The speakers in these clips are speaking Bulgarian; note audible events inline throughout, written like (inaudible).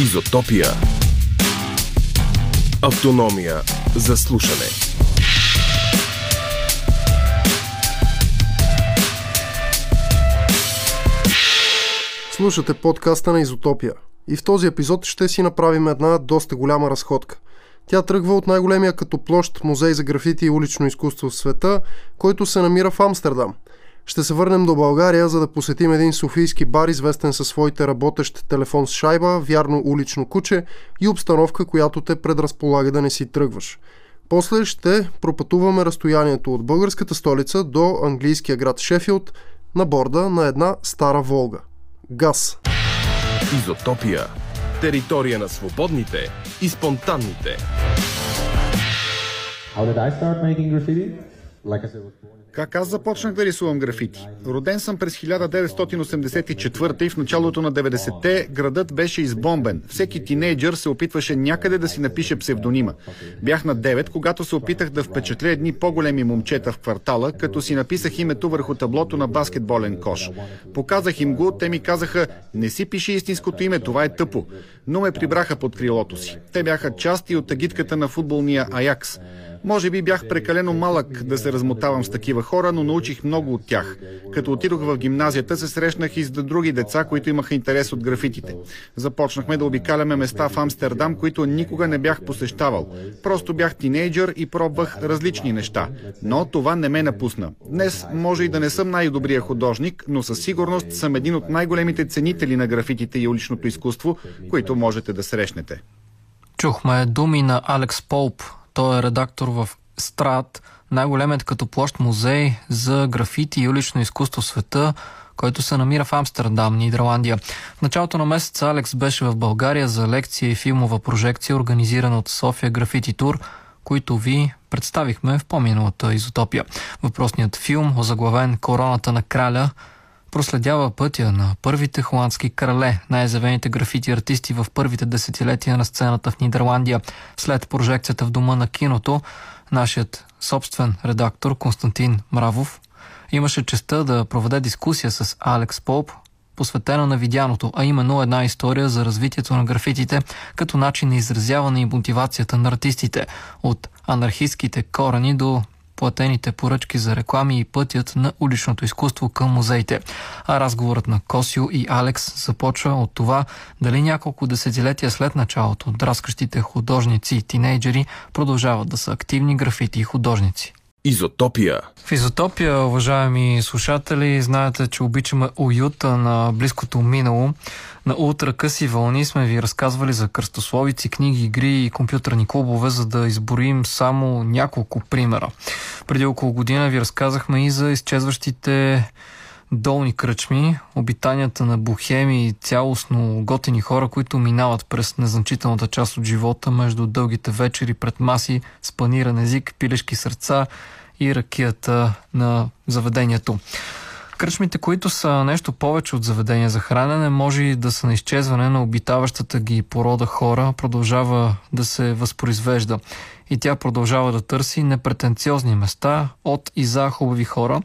Изотопия. Автономия за слушане. Слушате подкаста на Изотопия. И в този епизод ще си направим една доста голяма разходка. Тя тръгва от най-големия като площ музей за графити и улично изкуство в света, който се намира в Амстердам – ще се върнем до България, за да посетим един софийски бар, известен със своите работещ телефон с шайба, вярно улично куче и обстановка, която те предразполага да не си тръгваш. После ще пропътуваме разстоянието от българската столица до английския град Шефилд на борда на една стара Волга. Газ. Изотопия. Територия на свободните и спонтанните. How did I start making graffiti? Like I said, как аз започнах да рисувам графити? Роден съм през 1984 и в началото на 90-те градът беше избомбен. Всеки тинейджър се опитваше някъде да си напише псевдонима. Бях на 9, когато се опитах да впечатля едни по-големи момчета в квартала, като си написах името върху таблото на баскетболен кош. Показах им го, те ми казаха, не си пиши истинското име, това е тъпо. Но ме прибраха под крилото си. Те бяха части от агитката на футболния Аякс. Може би бях прекалено малък да се размотавам с такива хора, но научих много от тях. Като отидох в гимназията, се срещнах и с други деца, които имаха интерес от графитите. Започнахме да обикаляме места в Амстердам, които никога не бях посещавал. Просто бях тинейджър и пробвах различни неща. Но това не ме напусна. Днес може и да не съм най-добрия художник, но със сигурност съм един от най-големите ценители на графитите и уличното изкуство, които можете да срещнете. Чухме думи на Алекс Полп, той е редактор в Страт, най-големият като площ музей за графити и улично изкуство в света, който се намира в Амстердам, Нидерландия. В началото на месеца Алекс беше в България за лекция и филмова прожекция, организирана от София Графити Тур, които ви представихме в по-миналата изотопия. Въпросният филм, озаглавен Короната на краля, проследява пътя на първите холандски крале, най-завените графити артисти в първите десетилетия на сцената в Нидерландия. След прожекцията в дома на киното, нашият собствен редактор Константин Мравов имаше честа да проведе дискусия с Алекс Поп, посветена на видяното, а именно една история за развитието на графитите като начин на изразяване и мотивацията на артистите от анархистските корени до платените поръчки за реклами и пътят на уличното изкуство към музеите. А разговорът на Косио и Алекс започва от това дали няколко десетилетия след началото драскащите художници и тинейджери продължават да са активни графити и художници. Изотопия. В Изотопия, уважаеми слушатели, знаете, че обичаме уюта на близкото минало. На ултра къси вълни сме ви разказвали за кръстословици, книги, игри и компютърни клубове, за да изборим само няколко примера. Преди около година ви разказахме и за изчезващите долни кръчми, обитанията на бухеми и цялостно готини хора, които минават през незначителната част от живота между дългите вечери пред маси с паниран език, пилешки сърца и ракията на заведението. Кръчмите, които са нещо повече от заведения за хранене, може и да са на изчезване на обитаващата ги порода хора, продължава да се възпроизвежда. И тя продължава да търси непретенциозни места от и за хубави хора.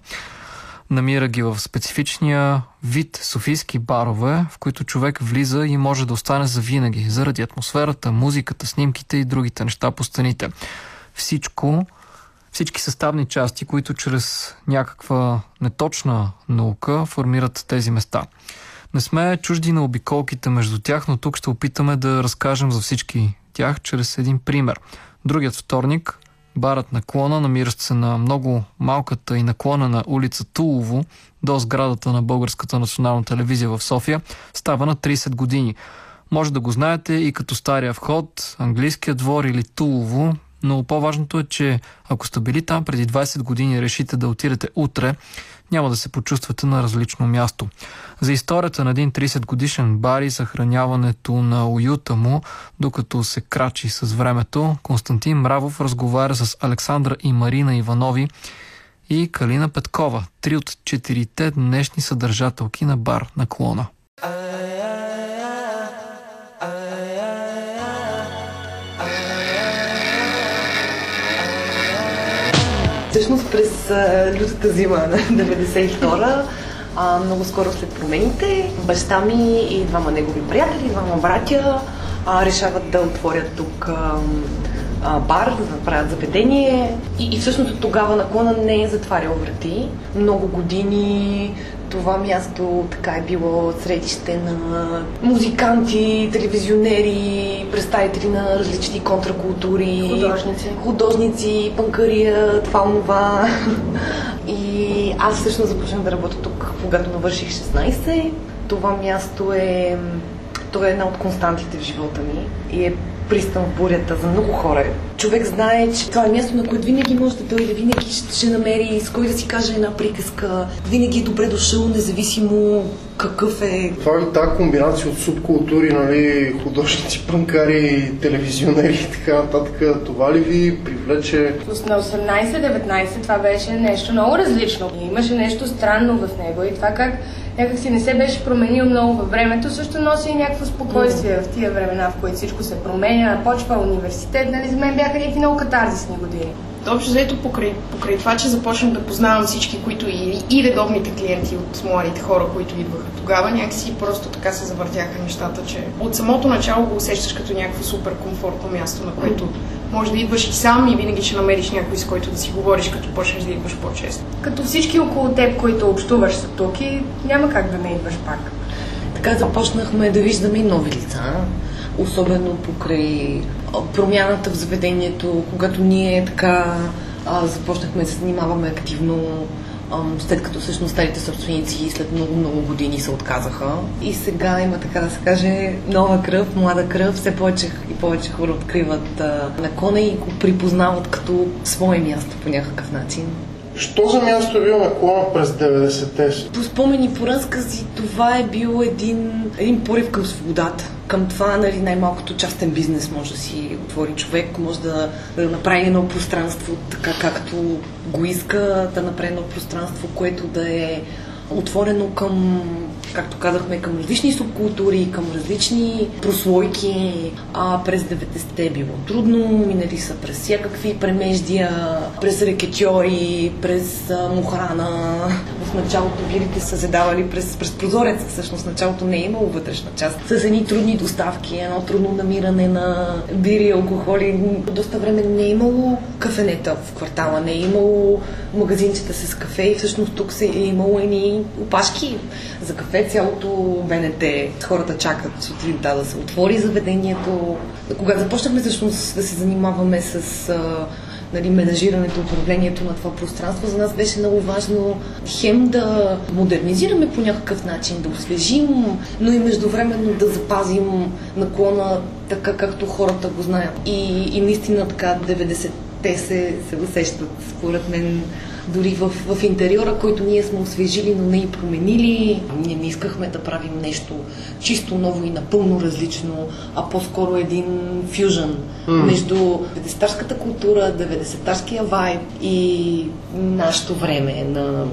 Намира ги в специфичния вид софийски барове, в които човек влиза и може да остане за винаги, заради атмосферата, музиката, снимките и другите неща по стените. Всичко всички съставни части, които чрез някаква неточна наука формират тези места. Не сме чужди на обиколките между тях, но тук ще опитаме да разкажем за всички тях чрез един пример. Другият вторник, барът на клона, намиращ се на много малката и наклонена улица Тулово до сградата на Българската национална телевизия в София, става на 30 години. Може да го знаете и като стария вход, английския двор или Тулово, но по-важното е, че ако сте били там преди 20 години и решите да отидете утре, няма да се почувствате на различно място. За историята на един 30 годишен бар и съхраняването на уюта му, докато се крачи с времето, Константин Мравов разговаря с Александра и Марина Иванови и Калина Петкова, три от четирите днешни съдържателки на бар на клона. През лютата зима на (laughs) 92-а, а, много скоро след промените, баща ми и двама негови приятели, двама братя а, решават да отворят тук а, а, бар, да направят заведение. И, и всъщност от тогава наклона не е затварял врати. Много години това място така е било средище на музиканти, телевизионери, представители на различни контракултури. Художници. Художници, панкария, това, това. И аз всъщност започнах да работя тук, когато навърших 16. Това място е то е една от константите в живота ми и е пристан в бурята за много хора. Човек знае, че това е място, на което винаги може да дойде, винаги ще, намери с кой да си каже една приказка, винаги е добре дошъл, независимо какъв е. Това е тази комбинация от субкултури, нали, художници, панкари, телевизионери и така нататък. Това ли ви привлече? На 18-19 това беше нещо много различно. И имаше нещо странно в него и това как някак си не се беше променил много във времето, също носи и някакво спокойствие в тия времена, в които всичко се променя, почва университет, нали, за мен бяха някакви много катарзисни години. Общо взето покрай, покрай това, че започнах да познавам всички, които и, и редовните клиенти от младите хора, които идваха тогава, някакси просто така се завъртяха нещата, че от самото начало го усещаш като някакво супер комфортно място, на което може да идваш и сам и винаги ще намериш някой, с който да си говориш, като почнеш да идваш по-често. Като всички около теб, които общуваш са тук и няма как да не идваш пак. Така започнахме да виждаме и нови лица, особено покрай промяната в заведението, когато ние така а, започнахме да се занимаваме активно, а, след като всъщност старите собственици след много-много години се отказаха. И сега има така да се каже нова кръв, млада кръв, все повече и повече хора откриват а, накона и го припознават като свое място по някакъв начин. Що за място е бил наклона през 90-те? По спомени, по разкази, това е бил един, един порив към свободата. Към това, нали, най-малкото частен бизнес може да си отвори човек, може да, да направи едно пространство така както го иска, да направи едно пространство, което да е отворено към, както казахме, към различни субкултури, към различни прослойки. А през 90-те е било трудно, минали са през всякакви премеждия, през рекетьори, през мухрана. В началото бирите са задавали през, през прозореца, всъщност началото не е имало вътрешна част. С едни трудни доставки, едно трудно намиране на бири и алкохоли. Доста време не е имало кафенета в квартала, не е имало магазинчета с кафе и всъщност тук се е имало едни опашки за кафе. Цялото БНТ хората чакат сутринта да се отвори заведението. Когато започнахме всъщност да се занимаваме с а, нали, менажирането, управлението на това пространство, за нас беше много важно хем да модернизираме по някакъв начин, да освежим, но и междувременно да запазим наклона така, както хората го знаят. И, и наистина така 90-те се, се усещат, според мен, дори в, в интериора, който ние сме освежили, но не и променили. Ние не искахме да правим нещо чисто ново и напълно различно, а по-скоро един фюжън mm. между 90-тарската култура, 90-тарския вайб и нашето време на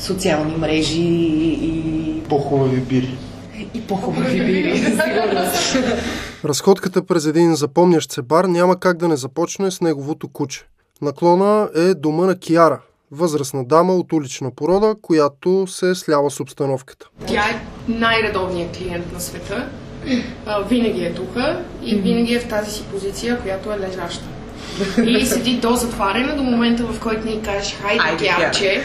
социални мрежи и, По-хубави бири. и по-хубави бири. сигурно. (laughs) Разходката през един запомнящ се бар няма как да не започне с неговото куче. Наклона е дома на Киара, възрастна дама от улична порода, която се е слява с обстановката. Тя е най-редовният клиент на света. Винаги е тук и винаги е в тази си позиция, която е лежаща. И седи до затваряне до момента, в който ни кажеш хайде, Айде, Кярче.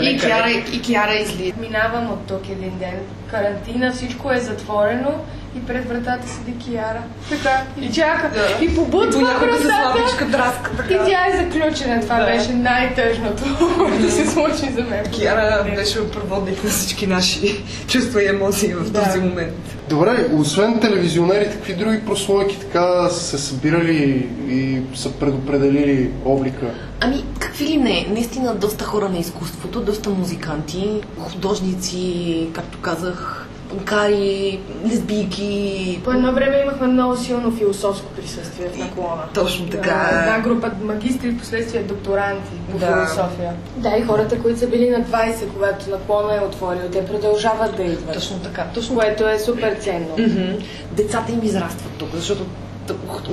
И Кяра, и Кяра излиза. Минавам от тук един ден. Карантина, всичко е затворено и пред вратата седи Кияра. Така, и чака. И побутва вратата. драска. И тя е заключена. Това беше най-тъжното, което се случи за мен. Киара беше проводник на всички наши чувства и емоции в Да. този момент. Добре, освен телевизионерите, какви други прослойки така са се събирали и са предопределили облика? Ами, какви ли не? Наистина доста хора на изкуството, доста музиканти, художници, както казах, панкари, лесбийки. По едно време имахме много силно философско присъствие в наклона. Точно така. Да, една група магистри, в последствие докторанти по Да. философия. Да, и хората, които са били на 20, когато наклона е отворил, те продължават да идват. Точно така. Точно Което е супер ценно. Мгм. Децата им израстват тук, защото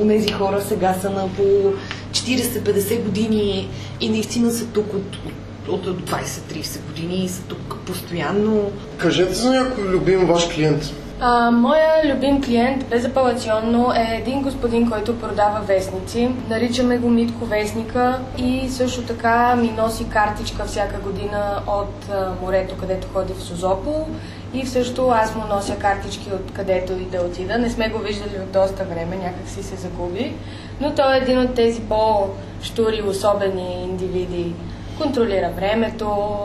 у тези хора сега са на по 40-50 години и наистина са тук от, от, от 20-30 години и са тук постоянно. Кажете за някой любим ваш клиент. А, моя любим клиент безапелационно е един господин, който продава вестници. Наричаме го Митко Вестника и също така ми носи картичка всяка година от а, морето, където ходи в Созопол. И също аз му нося картички от където и да отида. Не сме го виждали от доста време, някак си се загуби. Но той е един от тези по-штури, особени индивиди, контролира времето.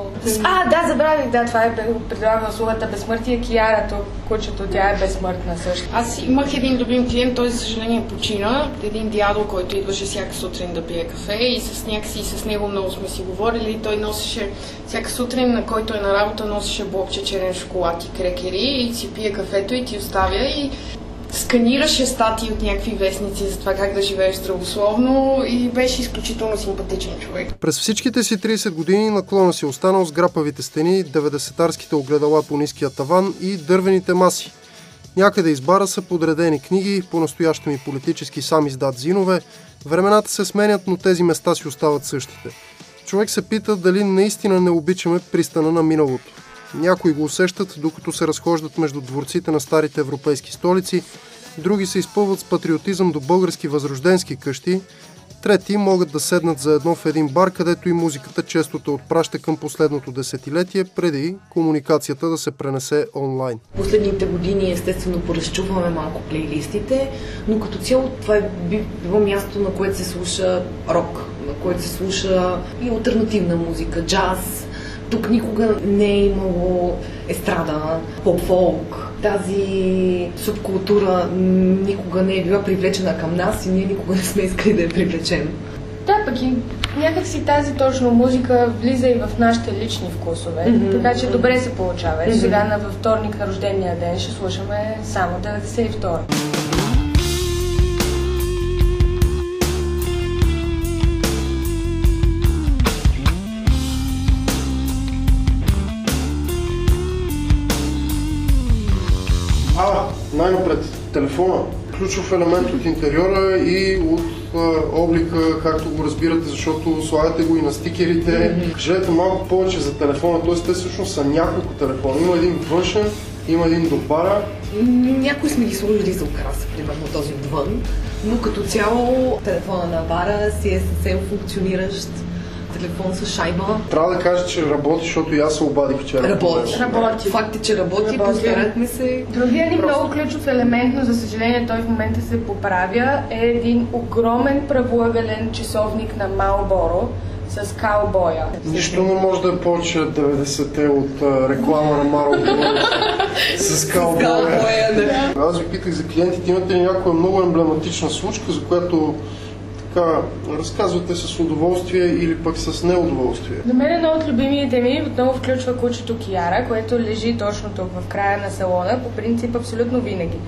А, да, забравих, да, това е предлага услугата безсмъртие. Киарато, кучето, тя е безсмъртна също. Аз имах един любим клиент, той за съжаление почина. Един дядо, който идваше всяка сутрин да пие кафе и с някакси с него много сме си говорили. Той носеше всяка сутрин, на който е на работа, носеше блокче черен шоколад и крекери и си пие кафето и ти оставя и сканираше статии от някакви вестници за това как да живееш здравословно и беше изключително симпатичен човек. През всичките си 30 години наклона си е останал с грапавите стени, 90-тарските огледала по ниския таван и дървените маси. Някъде из бара са подредени книги, по-настоящем и политически сам издат зинове. Времената се сменят, но тези места си остават същите. Човек се пита дали наистина не обичаме пристана на миналото. Някои го усещат, докато се разхождат между дворците на старите европейски столици, други се изпълват с патриотизъм до български възрожденски къщи, трети могат да седнат за едно в един бар, където и музиката често те отпраща към последното десетилетие, преди комуникацията да се пренесе онлайн. Последните години естествено поразчуваме малко плейлистите, но като цяло това е било място, на което се слуша рок, на което се слуша и альтернативна музика, джаз, тук никога не е имало естрада, поп-фолк. Тази субкултура никога не е била привлечена към нас и ние никога не сме искали да я привлечем. Да, пък и някакси тази точно музика влиза и в нашите лични вкусове, mm-hmm. така че добре се получава. Mm-hmm. Сега на във вторник на рождения ден ще слушаме само 92. Най-напред, телефона. Ключов елемент от интериора и от облика, както го разбирате, защото слагате го и на стикерите. Mm-hmm. Кажете малко повече за телефона, т.е. те всъщност са няколко телефона. Има един външен, има един до бара. Някои сме ги сложили за украса, примерно този отвън, но като цяло телефона на бара си е съвсем функциониращ телефон с шайба. Трябва да кажа, че работи, защото и аз се обадих вчера. Работи. Работи. Факт е, че работи, Работи. постарахме се. Другия един Просто. много ключов елемент, но за съжаление той в момента се поправя, е един огромен правоъгълен часовник на Малборо с каубоя. Нищо не може да е повече 90-те от а, реклама на Маро (laughs) с да. Аз ви питах за клиентите, имате ли някоя много емблематична случка, за която така разказвате с удоволствие или пък с неудоволствие? На мен едно от любимите ми отново включва кучето Киара, което лежи точно тук в края на салона, по принцип абсолютно винаги.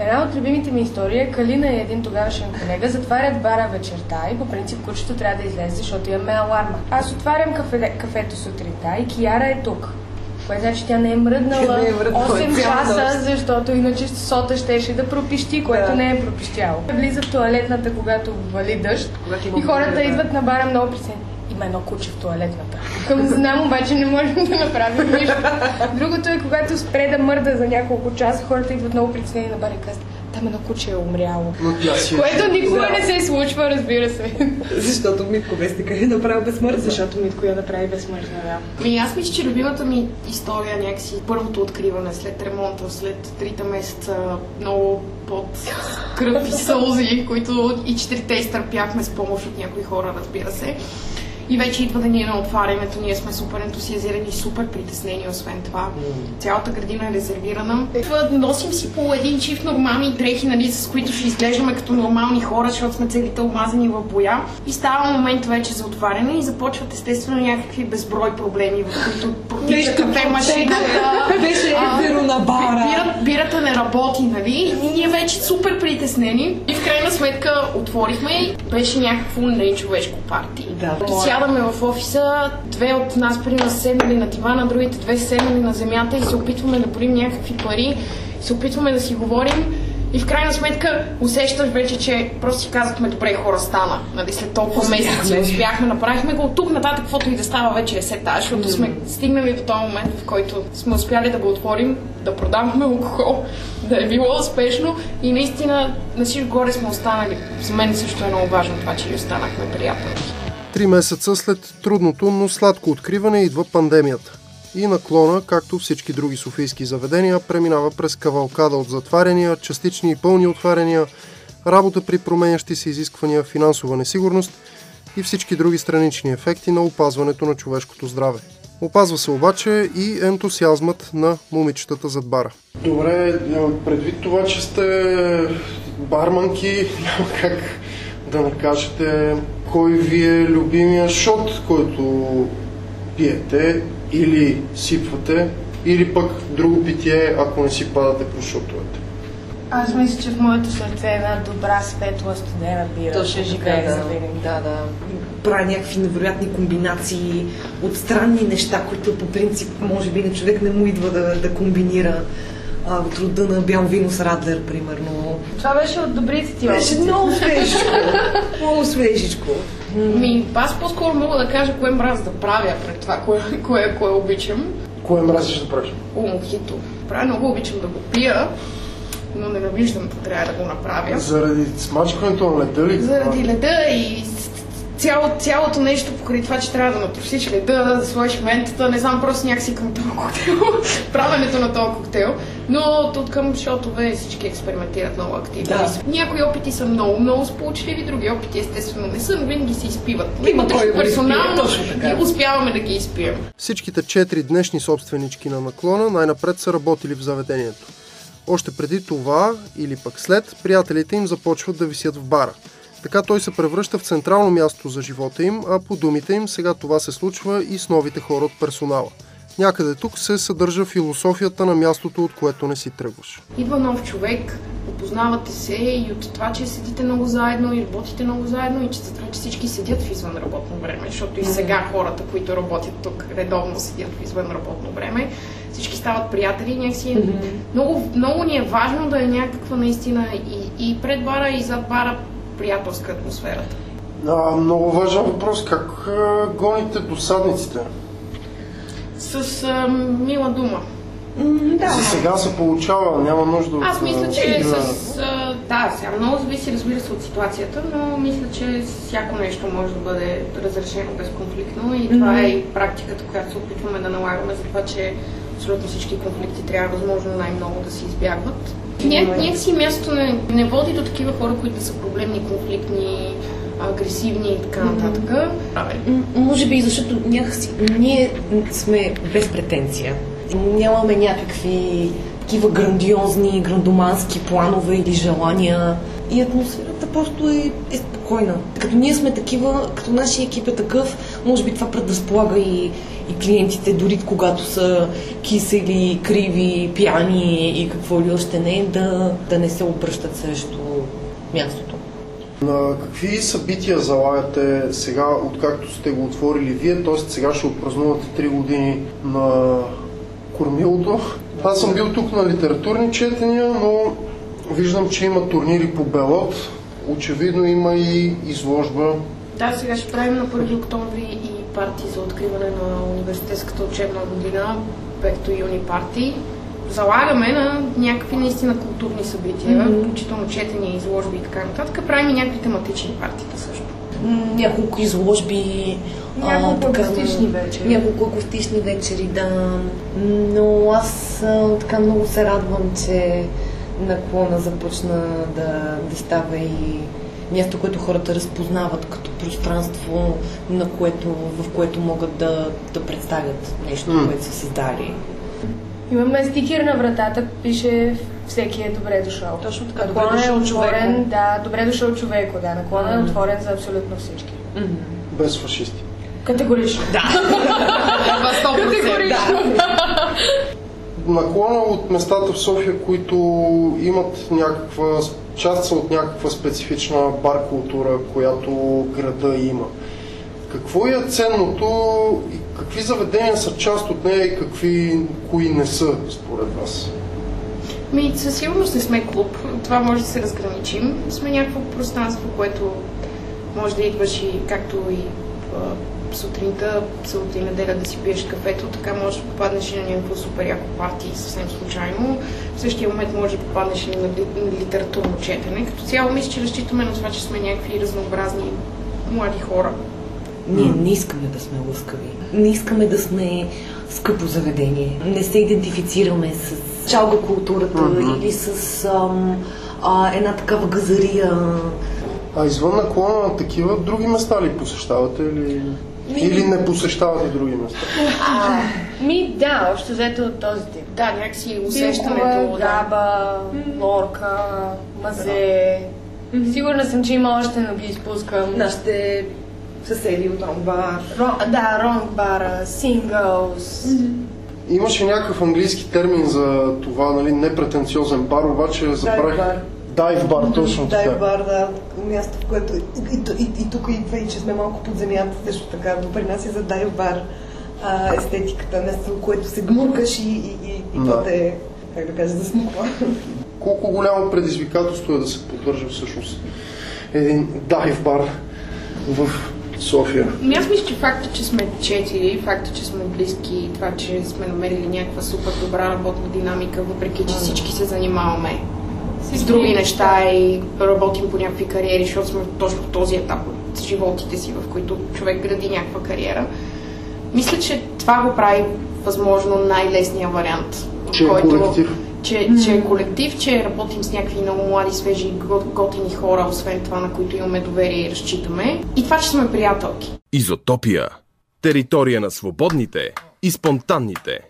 Една от любимите ми истории е Калина и един тогавашен колега затварят бара вечерта и по принцип кучето трябва да излезе, защото имаме аларма. Аз отварям кафе, кафето сутринта и Киара е тук. Кое значи тя не е мръднала Не е мръднала 8 цял часа, защото иначе сота щеше да пропищи, което Да. не е пропищяло. Влиза в туалетната, когато вали дъжд Когато и хората да. идват на бара много притеснени. Има едно куче в туалетната. Към знам, обаче не можем да направим нищо. Другото е, когато спре да мърда за няколко часа, хората идват много притеснени на бара и казват, там едно куче е умряло. Е Което никога не се случва, разбира се. Защото Митко Вестника е направил безсмъртна. Защото Митко я направи безсмъртна, да. Ми, аз мисля, че любимата ми история някакси първото откриване след ремонта, след трите месеца, много под кръв и сълзи, които и четирите изтърпяхме с помощ от някои хора, разбира се. И вече идва деня на отварянето, ние сме супер ентусиазирани, супер притеснени, освен това. Цялата градина е резервирана. Идва, Носим си по един чифт нормални дрехи, нали, с които ще изглеждаме като нормални хора, защото сме целите омазани в боя. И става момент вече за отваряне и започват естествено някакви безброй проблеми, в които протича кафе машината. (laughs) Беше а, езеро на бара. Бират, бирата не работи, нали? И ние вече супер притеснени. И в крайна сметка отворихме и беше някакво нечовешко парти. Да. Сядаме в офиса, две от нас примерно седнали на дивана, другите две седнали на земята и се опитваме да борим някакви пари, се опитваме да си говорим И в крайна сметка усещаш вече, че просто си казахме, добре, хора стана. Нали, след толкова месеци успяхме, направихме го. От тук нататък, каквото и да става, вече е сета, защото сме стигнали до този момент, в който сме успяли да го отворим, да продаваме алкохол, да е било успешно и наистина на всичко горе сме останали. За мен също е много важно това, че останахме приятели. Три месеца след трудното, но сладко откриване идва пандемията. И наклона, както всички други софийски заведения, преминава през кавалкада от затваряния, частични и пълни отваряния, работа при променящи се изисквания, финансова несигурност и всички други странични ефекти на опазването на човешкото здраве. Опазва се обаче и ентусиазмът на момичетата зад бара. Добре, предвид това, че сте барманки, няма как да накажете кой ви е любимия шот, който пиете или сипвате, или пък друго питие, ако не си падате по шотовете. Аз мисля, че в моето сърце е една добра, светла, студена бира. Точно живее да. завинаги. да, да. Прави някакви невероятни комбинации от странни неща, които по принцип може би на човек не му идва да, да комбинира. А, от рода на бял вино с Радлер, примерно. Това беше от добрите ти Беше много свежичко. (laughs) много свежичко. Ми, аз по-скоро мога да кажа кое мраз да правя пред това, кое, кое, кое обичам. Кое мразиш да правиш? О, мохито. Правя много обичам да го пия, но ненавиждам да трябва да го направя. Заради смачкането на леда ли? Заради леда и цяло, цялото нещо покрай това, че трябва да натрусиш леда, да сложиш ментата, не знам, просто някакси към този коктейл, (laughs) правенето на този коктейл. Но от към шотове всички експериментират много активно. Да. Някои опити са много, много сполучливи, други опити естествено не са, но винаги се изпиват. Има кой персонално и успяваме да ги изпием. Всичките четири днешни собственички на наклона най-напред са работили в заведението. Още преди това, или пък след, приятелите им започват да висят в бара. Така той се превръща в централно място за живота им, а по думите им сега това се случва и с новите хора от персонала. Някъде тук се съдържа философията на мястото, от което не си тръгваш. Идва нов човек, опознавате се и от това, че седите много заедно и работите много заедно и че за това, че всички седят в извън работно време, защото и сега хората, които работят тук, редовно седят в извън работно време, всички стават приятели, някакси много, много ни е важно да е някаква наистина и, и пред бара, и зад бара приятелска атмосферата. А, много важен въпрос. Как а, гоните досадниците? С а, мила дума. Да. За сега се получава, няма нужда от... Аз мисля, а, че такива- с... а, Да, сега много зависи, разбира се, от ситуацията, но мисля, че всяко нещо може да бъде разрешено безконфликтно и това е и практиката, която се опитваме да налагаме за това, че абсолютно всички конфликти трябва възможно най-много да се избягват. Ня- някакси мястото не, не води до такива хора, които да са проблемни, конфликтни, агресивни и така нататък. М, Може би, защото някакси ние сме без претенция. Нямаме някакви такива грандиозни, грандомански планове или желания. И атмосферата просто е, е спокойна. Като ние сме такива, като нашия екип е такъв, може би това предразполага и, и клиентите, дори когато са кисели, криви, пияни и какво ли още не, да, да не се обръщат срещу мястото. На какви събития залагате сега, откакто сте го отворили вие, т.е. сега ще отпразнувате 3 години на кормилото? Аз съм бил тук на литературни четения, но виждам, че има турнири по белот. Очевидно има и изложба. Да, сега ще правим на 1 октомври и парти за откриване на университетската учебна година, 5 юни парти. Залагаме на някакви наистина културни събития, включително четения, изложби и така нататък. Правим и някакви тематични партита също. Няколко изложби. Няколко така, акустични вечери. Няколко акустични вечери, да. Но аз а, така много се радвам, че наклона започна да, да става и място, което хората разпознават като пространство, на което, в което могат да, да представят нещо, М. което са създали. Имаме стикер на вратата, пише всеки е добре дошъл. Точно така, добре Наклона е дошъл, отворен, човеко. да, добре дошъл човеко, да, наклона е отворен за абсолютно всички. Без фашисти. Категорично. Да. (laughs) Категорично. Наклона от местата в София, които имат някаква, част са от някаква специфична бар култура, която града има. Какво е ценното и какви заведения са част от нея и какви, кои не са, според вас? Ми, със сигурност не сме клуб. Това може да се разграничим. Сме някакво пространство, което може да идваш и както и а, сутринта, събота и неделя да си пиеш кафето, така може да попаднеш и на някакво супер яко парти съвсем случайно. В същия момент може да попаднеш и на, на литературно четене. Като цяло мисля, че разчитаме на това, че сме някакви разнообразни млади хора. Ние не искаме да сме лъскави. Не искаме да сме скъпо заведение. Не се идентифицираме с чалга културата mm-hmm. или с ам, а, една такава газария. А извън наклона на такива, други места ли посещавате или, или не посещавате други места? А, ми да, още взето от този тип. Да, някакси усещането. Габа, лорка, мазе. Сигурна съм, че има още, но ги изпускам. Нашите съседи от Ромбар. Ро, да, ронг бара, синглс. Имаше някакъв английски термин за това, нали, непретенциозен бар, обаче забравих. бар. Дайв бар, точно така. Дайв бар, да. Място, в което и, и, и, и тук идва и че сме малко под земята, също така допринася за дайв бар а, естетиката, място, в което се гмуркаш и, и, и, и Да. те, как да кажа, засмуква. Колко голямо предизвикателство е да се поддържа всъщност един дайв бар в София? Ами аз мисля, че факта, че сме четири, факта, че сме близки, това, че сме намерили някаква супер добра работна динамика, въпреки че всички се занимаваме с други неща и работим по някакви кариери, защото сме точно в този етап от животите си, в които човек гради някаква кариера. Мисля, че това го прави възможно най-лесния вариант. Че е колектив. Че, че е колектив, че работим с някакви много млади, свежи, го- готини хора, освен това, на които имаме доверие и разчитаме. И това, че сме приятелки. Изотопия. Територия на свободните и спонтанните.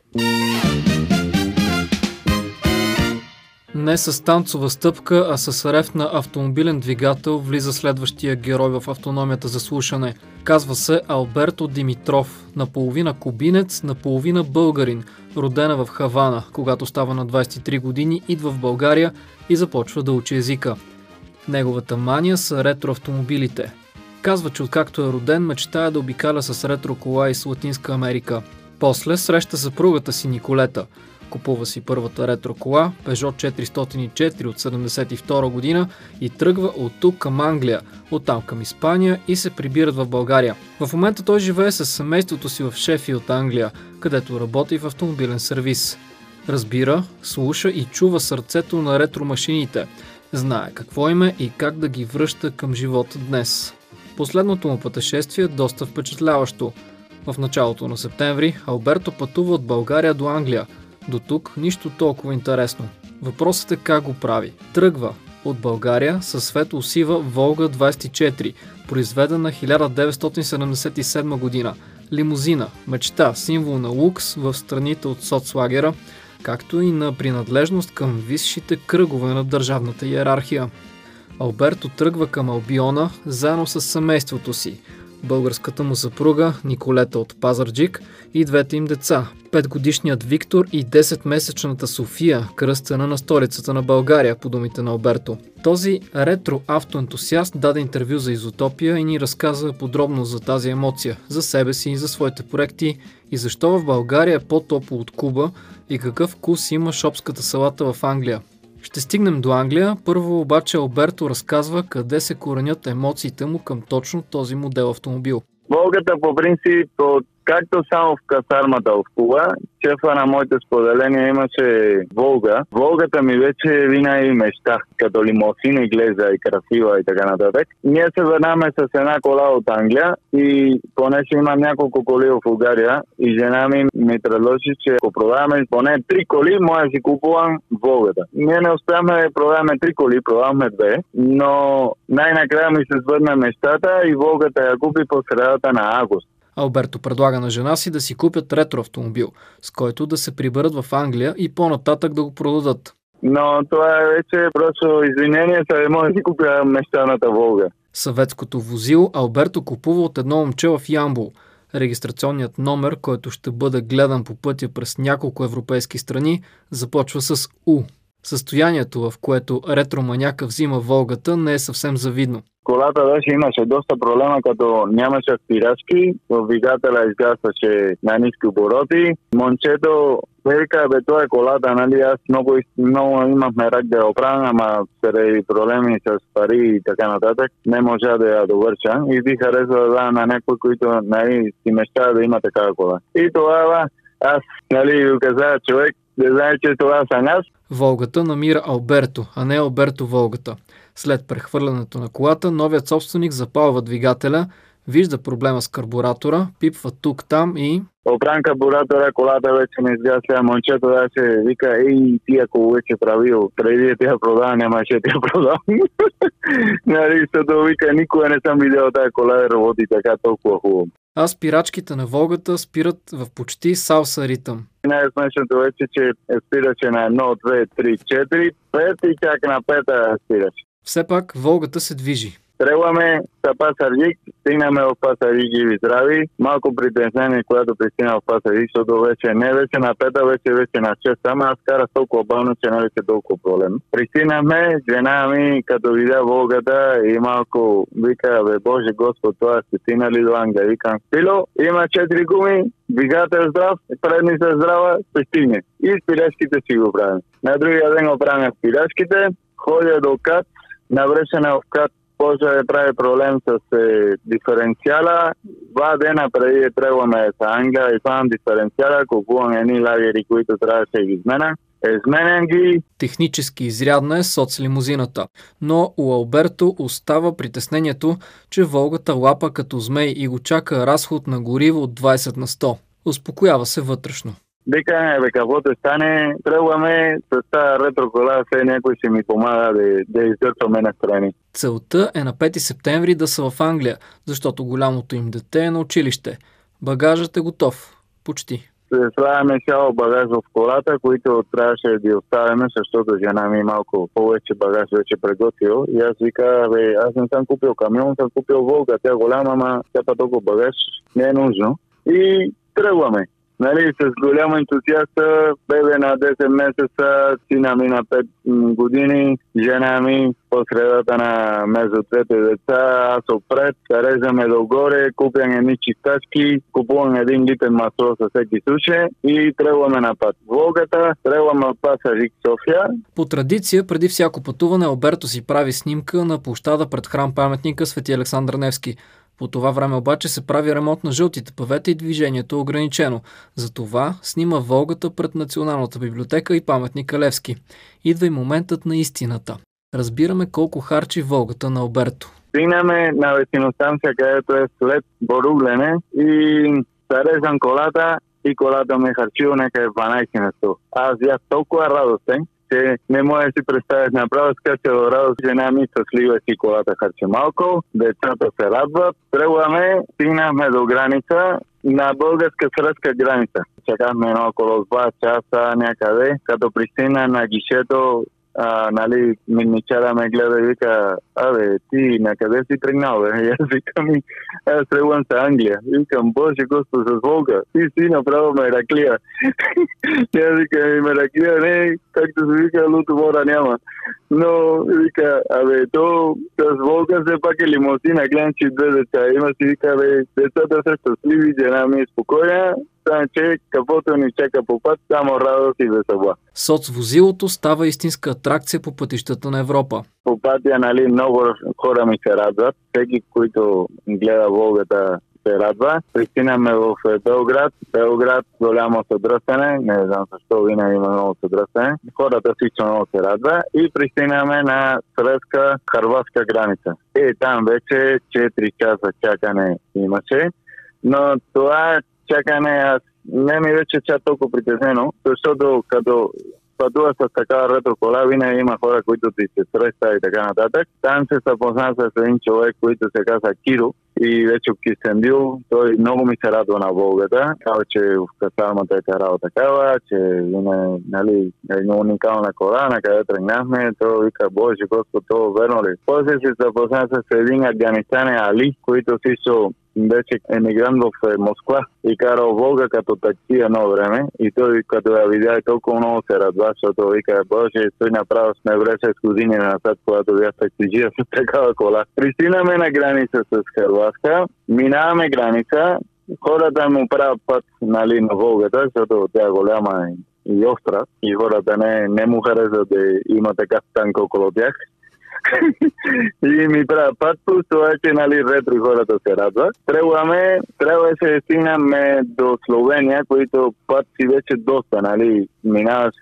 Не с танцова стъпка, а с рев на автомобилен двигател влиза следващия герой в автономията за слушане. Казва се Алберто Димитров, наполовина кубинец, наполовина българин, родена в Хавана, когато става на 23 години, идва в България и започва да учи езика. Неговата мания са ретроавтомобилите. Казва, че откакто е роден, мечтая да обикаля с ретро кола из Латинска Америка. После среща съпругата си Николета. Купува си първата ретро кола, Peugeot 404 от 72 година и тръгва от тук към Англия, оттам към Испания и се прибират в България. В момента той живее с семейството си в Шефилд, Англия, където работи в автомобилен сервис. Разбира, слуша и чува сърцето на ретромашините. Знае какво им е и как да ги връща към живота днес. Последното му пътешествие е доста впечатляващо. В началото на септември Алберто пътува от България до Англия. До тук нищо толкова интересно. Въпросът е как го прави. Тръгва от България със светло сива Волга 24, произведена 1977 година. Лимузина, мечта, символ на лукс в страните от соцлагера, както и на принадлежност към висшите кръгове на държавната иерархия. Алберто тръгва към Албиона заедно с семейството си. Българската му съпруга Николета от Пазарджик и двете им деца. Петгодишният Виктор и 10-месечната София, кръстена на столицата на България, по думите на Алберто. Този ретро автоентусиаст даде интервю за Изотопия и ни разказа подробно за тази емоция, за себе си и за своите проекти и защо в България е по-топло от Куба и какъв вкус има шопската салата в Англия. Ще стигнем до Англия, първо обаче Алберто разказва къде се коренят емоциите му към точно този модел автомобил. Волгата по принцип, от, както само в касармата в Куба, шефа на моите споделения имаше Волга. Волгата ми вече винаги мечта, като лимосина изглежда и красива и така нататък. Ние се върнаме с една кола от Англия и понеже имам няколко коли в България и жена ми ми предложи, че ако продаваме поне три коли, може да си купувам Волгата. Ние не успяхме да продаваме три коли, продаваме две, но най-накрая ми се свърна мечтата и Волгата я купи по средата на август. Алберто предлага на жена си да си купят ретро автомобил, с който да се приберат в Англия и по-нататък да го продадат. Но това е вече просто извинение, да може да си купя мечтаната Волга. Съветското возило Алберто купува от едно момче в Ямбул. Регистрационният номер, който ще бъде гледан по пътя през няколко европейски страни, започва с У. Състоянието, в което ретроманяка взима Волгата, не е съвсем завидно. Колата беше имаше доста проблема, като нямаше спирачки, двигателя изгасваше на ниски обороти. Момчето вика, бе, това е колата, нали, аз много, много имахме рак да я оправя, ама заради проблеми с пари и така нататък, не можа да я довърша. И би харесва да на някой, който нали, си мечтава да има такава кола. И това аз, нали, каза човек, не знае, че това съм аз. Волгата намира Алберто, а не Алберто Волгата. След прехвърлянето на колата, новият собственик запалва двигателя, вижда проблема с карбуратора, пипва тук-там и... Оправям карбуратора, колата вече не изгасля, момчето да се вика, ей, ти ако вече правил, преди да тя продава, нямаше да тя продавам. (laughs) нали, защото вика, никога не съм видял тази кола да работи така толкова хубаво. А спирачките на Волгата спират в почти салса ритъм. Най-смешното вече, че спираше на 1, 2, 3, 4, 5 и чак на 5 спираше. Все пак Волгата се движи. Тръгваме за Пасарджик, стигнаме в Пасарджик и ви здрави. Малко притеснение, когато пристигна в Пасарджик, защото вече не вече на пета, вече вече на 6. Ама аз карах толкова бавно, че не беше толкова проблем. Пристигнахме, жена ми, като видя Волгата и малко вика, бе Боже Господ, това сте стигнали до Англия. Викам, Пило, има четири гуми, двигател здрав, предни са здрава, пристигне. И спилешките си го правим. На другия ден оправяме спилешките, ходя до КАТ, навръщане в КАТ може да прави проблем с е, диференциала. Два дена преди тръгваме за Англия и сам диференциала, купувам едни лагери, които трябваше ги измена. Изменен ги. Технически изрядна е соцлимузината, но у Алберто остава притеснението, че Волгата лапа като змей и го чака разход на гориво от 20 на 100. Успокоява се вътрешно. Вика, бе, каквото стане, тръгваме с тази ретрокола, все някой ще ми помага да, да издърпваме на страни. Целта е на 5 септември да са в Англия, защото голямото им дете е на училище. Багажът е готов. Почти. Слагаме цяло багаж в колата, които трябваше да ги оставяме, защото жена ми малко повече багаж вече приготвил. И аз вика, бе, аз не съм купил камион, съм купил Волга. Тя голяма, ама тя па толкова багаж не е нужно. И тръгваме нали, с голям ентузиаста, бебе на 10 месеца, сина ми на 5 години, жена ми по средата на между двете деца, аз опред, режаме догоре, купям едни чистачки, купувам един литър масло със всеки суше и тръгваме на път. Волгата, тръгваме от Пасарик София. По традиция, преди всяко пътуване, Алберто си прави снимка на площада пред храм паметника Свети Александър Невски. По това време обаче се прави ремонт на жълтите павета и движението е ограничено. Затова снима Волгата пред Националната библиотека и паметника Левски. Идва и моментът на истината. Разбираме колко харчи Волгата на Оберто. Стигнаме на вестиностанция, където е след боругляне и зарезам колата и колата ме харчило някъде 12 на 100. Аз бях толкова радостен, че не може да си представят направо скача радост, жена ми щастлива си колата харче малко, децата се радват, тръгваме, стигнахме до граница, на българска-сръбска граница. Чакахме около 2 часа някъде, като пристигна на гишето а, нали, минничара ме гледа и вика, абе, ти на къде си тръгнал, бе? И аз викам, аз тръгвам с Англия. И викам, Боже Господ, с Волга, ти си направо Мераклия. и аз викам, Мераклия, не, както се вика, луто мора няма. Но, вика, абе, то с Волга все пак е лимузина, гледам, че две деца. Има си, вика, бе, децата са щастливи, жена ми е спокойна, че каквото ни чака по път, само радост и весела. Соцвозилото става истинска атракция по пътищата на Европа. По пътя, нали, много хора ми се радват. Всеки, който гледа Волгата, се радва. Пристигнаме в Белград. Белград голямо съдръстане. Не знам защо винаги има много съдръстане. Хората всичко много се радва. И пристигнаме на сръбска-харватска граница. И там вече 4 часа чакане имаше. Но това чакане, аз не ми вече чак толкова притеснено, защото като пътува с такава ретро кола, винаги има хора, които ти се среща и така нататък. Там се запозна с един човек, който се казва Киро и вече в Кистендил. Той много ми се радва на Волгата. Казва, че в Касалмата е карал такава, че има нали, една уникална кола, на къде тръгнахме. Той вика, Боже Господ, то верно ли? После се запозна с един афганистанен Али, който също беше емигрант в е, Москва и карал Волга като такси едно време. И той като я видя и толкова много се радва, защото вика, боже, той направо сме вреше с години назад, когато бях таксиджия с такава кола. Пристигнаме на граница с Харватска, минаваме граница, хората му правят път нали, на Волгата, защото тя е голяма и остра и хората не, не му харесват да има така танк около тях. (laughs) и ми правят път, това е, че нали, ретро хората се радват. Трябваме, трябва да се стигнаме до Словения, които път си вече доста, нали, минаваш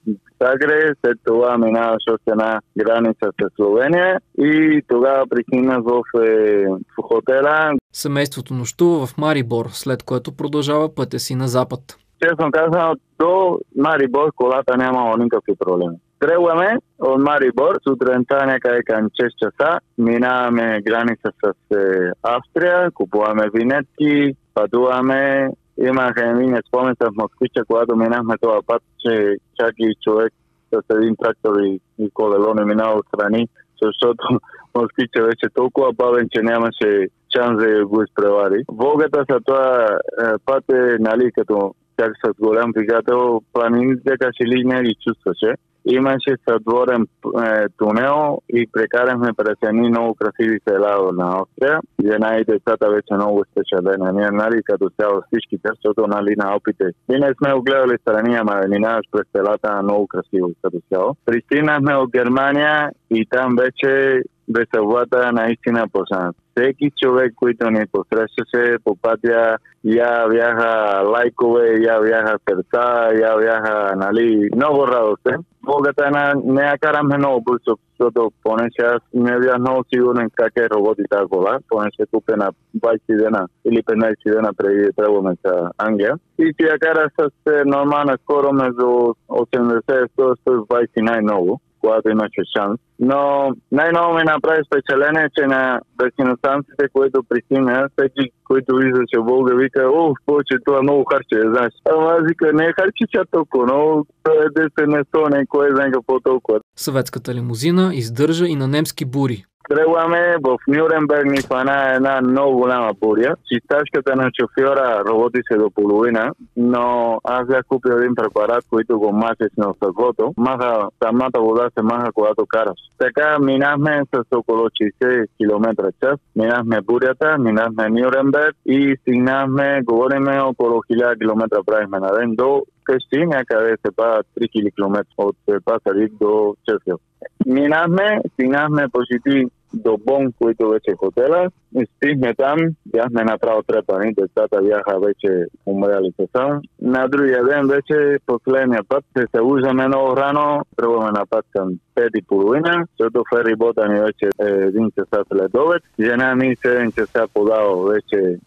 Загре, след това минаваш още една граница с Словения и тогава пристигнах в, е, в хотела. Семейството нощува в Марибор, след което продължава пътя си на запад. Честно казано, до Марибор колата нямало никакви проблеми. Тръгваме от Марибор, сутринта някъде към 6 часа, минаваме граница с е, Австрия, купуваме винетки, пътуваме имаха един спомен в Москвича, когато минахме това път, че чак и човек с един трактор и, и колело не минава отстрани, защото (laughs) Москвича беше толкова бавен, че нямаше шанс да го изпревари. Волгата за това е, път е, нали, като чак с голям двигател, планините каше ли не ги чувстваше. Имаше съдворен е, тунел и прекарахме през едни много красиви села на Австрия. Жена и децата вече много спечелена. Ние, нали, като цяло всичките, защото, нали, на Алпите. И не сме огледали страни, ама минаваш през селата много красиво като цяло. Пристигнахме от Германия и там вече веселата наистина почна. Всеки човек, който ни посрещаше по пътя, я бяха лайкове, я бяха сърца, я бяха, нали, много радостен. Богата е на не я караме много бързо, защото понеже аз не бях много сигурен как е работи тази кола, понеже купена 20 дена или 15 дена преди да тръгваме за Англия. И си я кара с е, нормална скоро между 80-120 най-много когато имаше шанс. Но най-ново ми направи впечатление, че на бензиностанциите, които пристигна, всеки, който виждаше Волга, вика, о, повече това много харче, знаеш. Ама аз вика, не е харчи чак толкова, но това е 10 не 100, не кой знае какво толкова. Съветската лимузина издържа и на немски бури. Тръгваме в Нюрнберг ни хвана една много голяма буря. Чистачката на шофьора работи се до половина, но аз бях купил един препарат, който го мачеш на стъклото. Маха, самата вода се маха, когато караш. Така минахме с около 60 км час. Минахме бурята, минахме Нюрнберг и стигнахме, говориме около 1000 км правихме на ден до къщи, някъде се пада 3 км от Пасарик до Чесел. Минахме, стигнахме почти до Бон, който вече хотела. Стигме там, бяхме направо трепани, децата бяха вече умряли се сам. На другия ден вече последния път се събуждаме много рано, тръгваме на път към 5 и половина, защото ферибота ни вече е един часа след обед. Жена ми 7 часа подава вече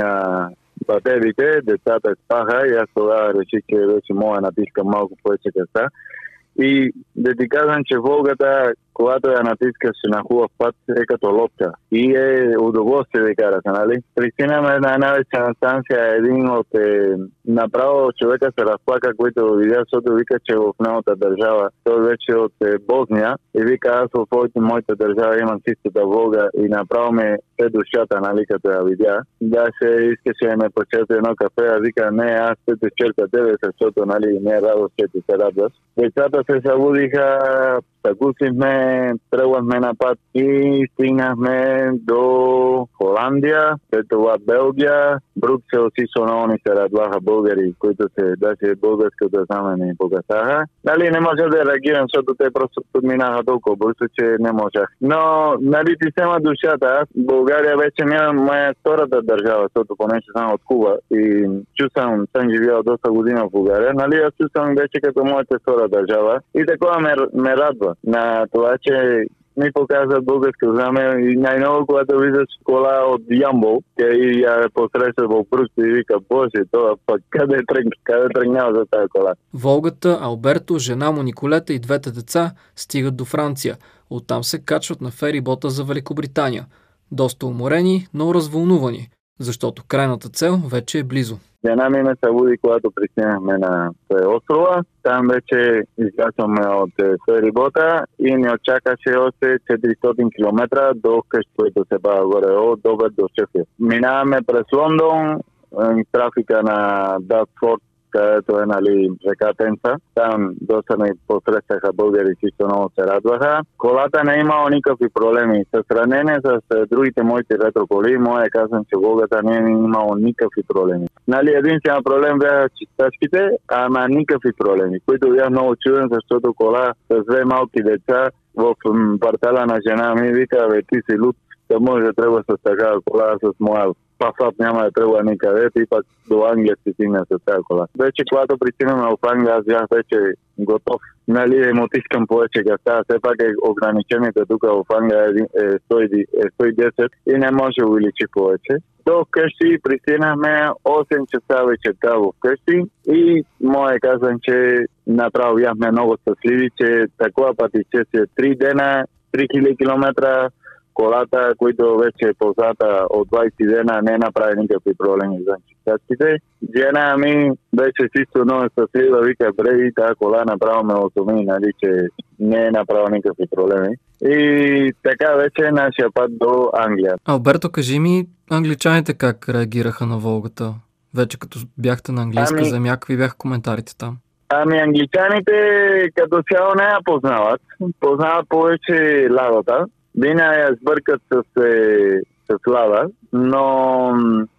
а, батерите, децата спаха и аз тогава реших, че вече мога натискам малко повече къса. И да ти казвам, че Волгата когато я натискаш на хубав път, е като лодка. И е удоволствие да карате, нали? Пристигнаме на една вечерна станция, един от е, направо човека се разплака, който видя, защото вика, че в новата държава, той вече от е, Босния, и вика, аз в моята държава имам чистата Волга и направо ме е душата, нали, като я видя. Да се искаше да ме почерпи едно кафе, а вика, не, аз те черпя тебе, защото, нали, не е радост, че ти се радваш. Децата се събудиха, Съгусихме, тръгвахме на път и стигнахме до Холандия, след това Белгия, Бруксел, Сисоно ни се радваха българи, които се даже българското знаме ни покасаха. Нали, не може да реагирам, защото те просто подминаха толкова бързо, че не можах. Но, нали, ти сема душата. България вече ми е моя втората държава, защото понеже съм от Куба и чувствам, съм живял доста година в България. Нали, аз чувствам вече като моята втора държава. И такова ме, ме радва на това, че ми показват българско знаме и най-ново, когато виждаш кола от Ямбол, и я посреща в Брюксел и вика, боже, това пък къде тръгна, къде тръгнява за тази кола. Волгата, Алберто, жена му Николета и двете деца стигат до Франция. Оттам се качват на ферибота за Великобритания. Доста уморени, но развълнувани. Защото крайната цел вече е близо. Жена ми ме събуди, когато пристигнахме на острова. Там вече излязохме от ферибота и ни очакаше още 400 км до къщи, които се бава горе, от Добър до Шефия. Минаваме през Лондон, е, трафика на Датфорд където е нали, река Тенца. Там доста ни посрещаха българи, чисто много се радваха. Колата не е имала никакви проблеми. С сравнение с другите моите ретроколи, моя казвам, че Волгата не е имало никакви проблеми. Нали, единствено проблем бяха чистачките, ама никакви проблеми, които бях много чуден, защото кола с две малки деца в квартала на жена ми вика, бе, ти си луд, да може да трябва с такава кола с моя Пасат няма да тръгва никъде, и пак до Англия си стигна с тази кола. Вече когато пристигнахме в Англия, аз бях вече готов. Нали, им отискам повече гъста, все пак е ограничените тук в Англия е 110 е и не може да увеличи повече. До къщи пристигнахме 8 часа вечерта в къщи и мое казвам, че направо бяхме много щастливи, че такова пътешествие 3 дена, 3000 км колата, които вече е позната от 20 дена, не направи никакви проблеми за чистачките. Жена ми беше чисто много щастлива, вика, бре, и тази кола направо ме осуми, нали, че не е направил никакви проблеми. И така вече е нашия път до Англия. Алберто, кажи ми, англичаните как реагираха на Волгата? Вече като бяхте на английска ами... земя, какви бяха коментарите там? Ами англичаните като цяло не я познават. Познават повече ладата. Вина я сбъркат с, е, с лава, но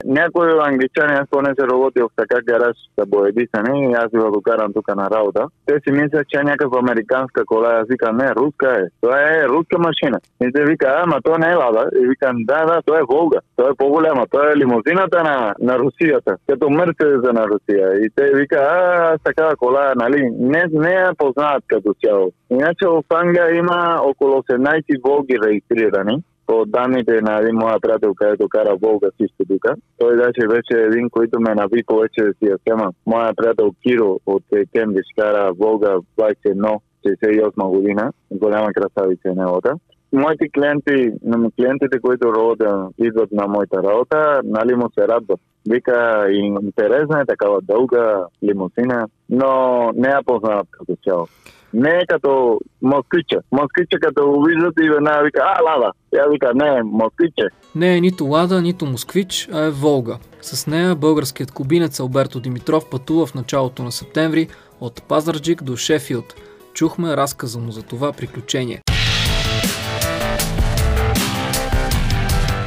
някои англичани, аз поне се работил в така гараж са боедисани и аз ви докарам тук на работа. Те си мислят, че е някаква американска кола. Аз викам, не, руска е. Това е руска машина. И те вика, ама то не е лада. И викам, да, да, то е Волга. То е по-голяма. То е лимузината на, на Русията. Като Мерцедеса на Русия. И те вика, а, такава кола, нали? Не, не я познават като цяло. Иначе в Англия има около 18 Волги регистрирани по данните на един моя приятел, където кара Волга също тук. Той даже беше един, който ме нави повече да си я сема. Моя приятел Киро от Кембридж кара Волга 21 68 година. Голяма красавица е неговата. Моите клиенти, клиентите, които работят, идват на моята работа, нали му се радват. Вика, интересна е такава дълга лимусина, но не я познават като цяло. Не е като москвича. Москвича като го виждат и веднага вика, а, лада. Я вика, не, москвиче. Не е нито лада, нито москвич, а е Волга. С нея българският кубинец Алберто Димитров пътува в началото на септември от Пазарджик до Шефилд. Чухме разказа му за това приключение.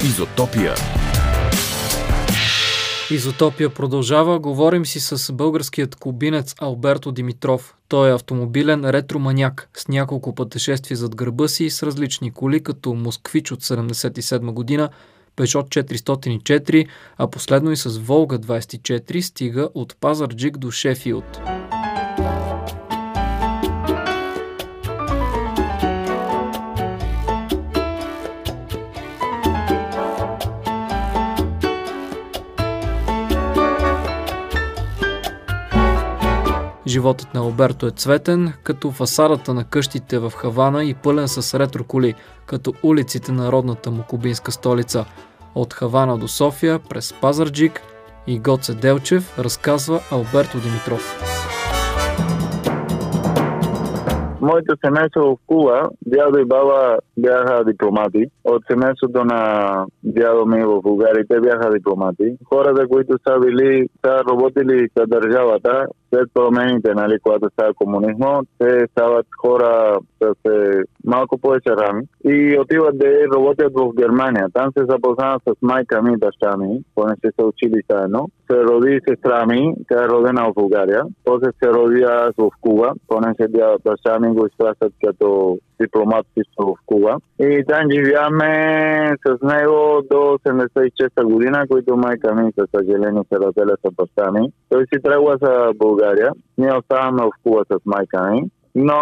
Изотопия. Изотопия продължава. Говорим си с българският кубинец Алберто Димитров. Той е автомобилен ретроманяк с няколко пътешествия зад гърба си с различни коли, като Москвич от 77 година, Пешот 404, а последно и с Волга 24 стига от Пазарджик до Шефилд. Животът на Алберто е цветен, като фасадата на къщите в Хавана и пълен с ретроколи, като улиците на родната му кубинска столица. От Хавана до София, през Пазарджик и Гоце Делчев, разказва Алберто Димитров. Моето семейство в Кула, дядо и баба бяха дипломати. От семейството на дядо ми в България те бяха дипломати. Хората, които са били, са работили за държавата, след промените, нали, когато става комунизма, те стават хора с малко повече рами и отиват да работят в Германия. Там се запознават с майка ми, баща ми, поне се са учили заедно. Се роди сестра ми, тя е родена в България. После се роди аз в Куба, поне се баща ми го изпращат като дипломат в Куба. И там живяме с него до 76-та година, които майка ми, със съжаление, се разделя с баща ми. Той си тръгва за България. Ние оставаме в Куба с майка ми. Но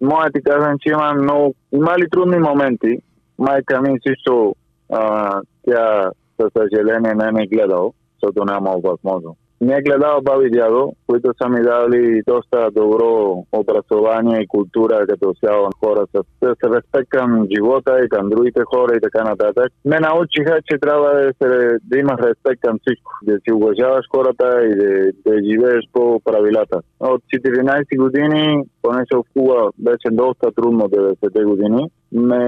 моя ти казвам, че има много... Има трудни моменти? Майка ми също, а, тя със съжаление не ме гледал, защото нямал възможност. Не е гледал баби дядо, които са ми дали доста добро образование и култура като цяло хора с, с респект към живота и към другите хора и така нататък. Ме научиха, че трябва да, се, да имаш респект към всичко, да си уважаваш хората и да, да живееш по правилата. От 14 години, понеже в Куба беше доста трудно 90-те години, ме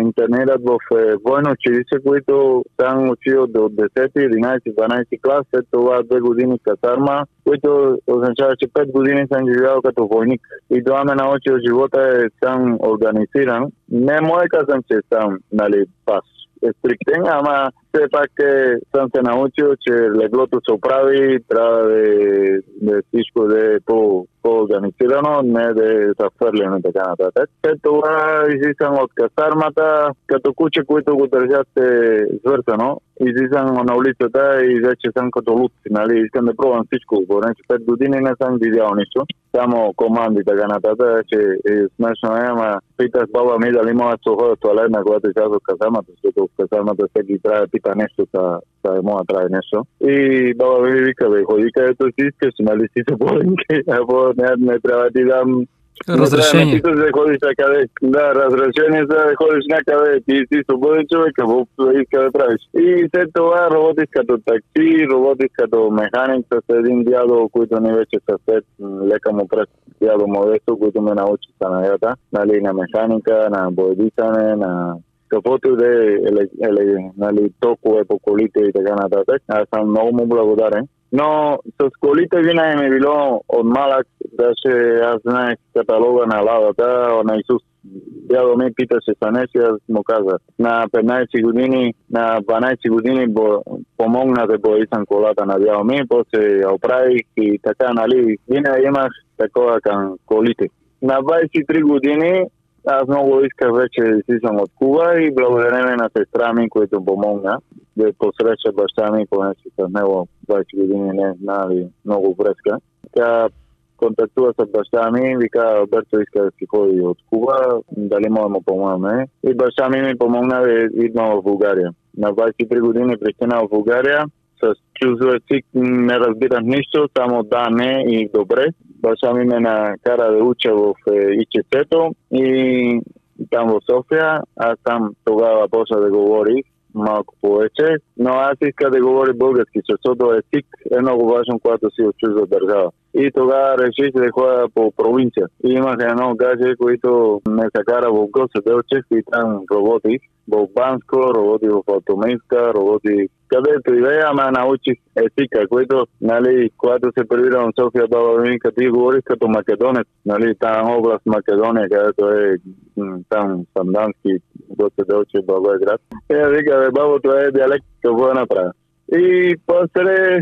интернират в е, военно училище, които съм учил до 10, 11, 12 клас, след това две години касарма, които означава, че 5 години съм живял като войник. И това ме научил живота е сам организиран. Не мое казвам, че съм, нали, пас е стриктен, ама все пак е, съм се научил, че леглото се оправи, трябва да, е, да е всичко да е по, по-организирано, не да е захвърлено и така нататък. След това излизам от касармата, като куче, които го държат е свързано. Излизам на улицата и вече съм като луд. Нали? Искам да пробвам всичко. Че 5 години не съм видял нищо. Само команди така нататък, че е смешно е, ама питах баба ми дали мога да се ходя в туалетна, когато изляза от касармата, защото в касармата всеки трябва пита нещо, да, да мога да прави нещо. И баба ми вика, бе, ходи където си искаш, нали си свободен, (laughs) або не, не трябва да ти дам Разрешение. Не трябва да ходиш някъде. Да, разрешение за да ходиш някъде. Ти си свободен човек, какво иска да правиш. И след това работих като такси, работих като механик с един дядо, който не вече съсед, лека му през дядо Модесто, който ме научи санаята, нали, на механика, на боедисане, на каквото да е, еле, нали, токове по колите и така нататък. Аз съм много му благодарен. Но с колите винаги ми е било от малък, даже аз знаех каталога на ладата на Исус. Дядо ми питаше Санеси, аз му казах. На 15 години, на 12 години бо, помогна да боисам колата на дядо ми, после я оправих и така, нали, винаги имах такова към колите. На 23 години аз много исках вече да излизам от Куба и благодарение на сестра ми, който помогна да посреща баща ми, понеже с него 20 години не е знали много връзка. Тя контактува с баща ми и вика, Алберто иска да си ходи от Куба, дали може да му помогне. И баща ми ми помогна да идвам в България. На 23 години пристигна в България, с чуждо език не разбирам нищо, само да, не и добре. Баща ми ме накара да уча в е, ИЧЦ-то и там в София. Аз там тогава почна да говорих малко повече, но аз иска да говоря български, защото език е много важен, когато си от чужда държава. И тогава реших да ходя по провинция. И имах едно гаже, които ме закара в Госе Делчев и там работих. В Банско, работих в Алтомейска, работих където и да е, ама научих езика, който, нали, когато се прибирам в София, баба ти говориш като македонец, нали, там област Македония, където е там Сандански, Гоце Делчев, Благоевград. Я вика, бабо, това е диалект, какво направя? И после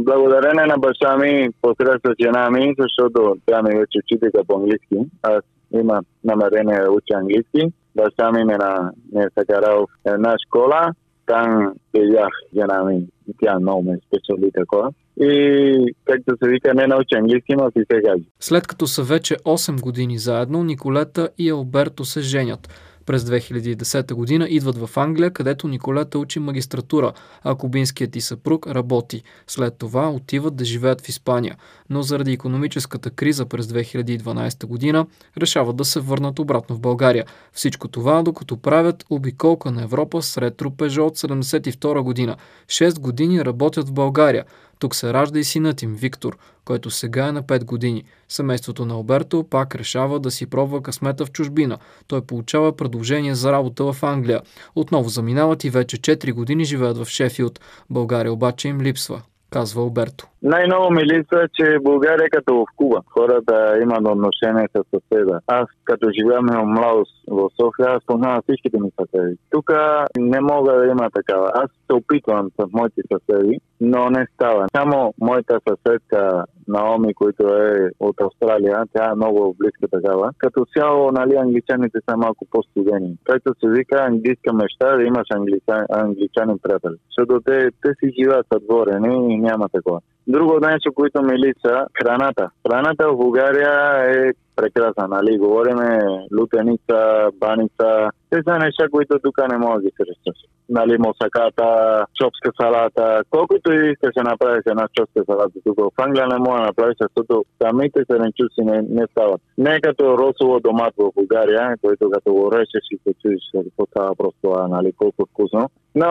благодарение на баща ми, посредства жена ми, защото тя ми вече учителка по английски. Аз има намерение да уча английски. Баща ми ме, на, ме в една школа. Там видях жена ми. Тя много ме спечели такова. И, както се вика, не науча английски, но си се гади. След като са вече 8 години заедно, Николета и Алберто се женят. През 2010 година идват в Англия, където Николета учи магистратура, а кубинският и съпруг работи. След това отиват да живеят в Испания, но заради економическата криза през 2012 година решават да се върнат обратно в България. Всичко това, докато правят обиколка на Европа с ретро Peugeot от 72 година. 6 години работят в България. Тук се ражда и синът им, Виктор, който сега е на 5 години. Семейството на Алберто пак решава да си пробва късмета в чужбина. Той получава предложение за работа в Англия. Отново заминават и вече 4 години живеят в Шефилд. България обаче им липсва казва Алберто. Най-ново ми липсва, че България е като в Куба. Хората имат отношение с съседа. Аз като живеем в младост в София, аз познавам всичките ми съседи. Тук не мога да има такава. Аз се опитвам с моите съседи, но не става. Само моята съседка Наоми, който е от Австралия, тя е много близка такава. Като цяло, нали, англичаните са малко по-студени. Както се вика английска мечта, да имаш англичанин, англичанин приятел. Защото те, те си живеят отворени и няма такова. Друго нещо, което ми липса, храната. Храната в България е прекрасна, нали? Говориме лутеница, баница, те са неща, които тук не може да срещаш. Нали, мосаката, чопска салата, колкото и ще се направи с една чопска салата тук в Англия не може да направиш, защото самите зеленчуци не, не стават. Не е като росово домат в България, който като го речеш и се чуеш какво става просто нали, колко вкусно. Но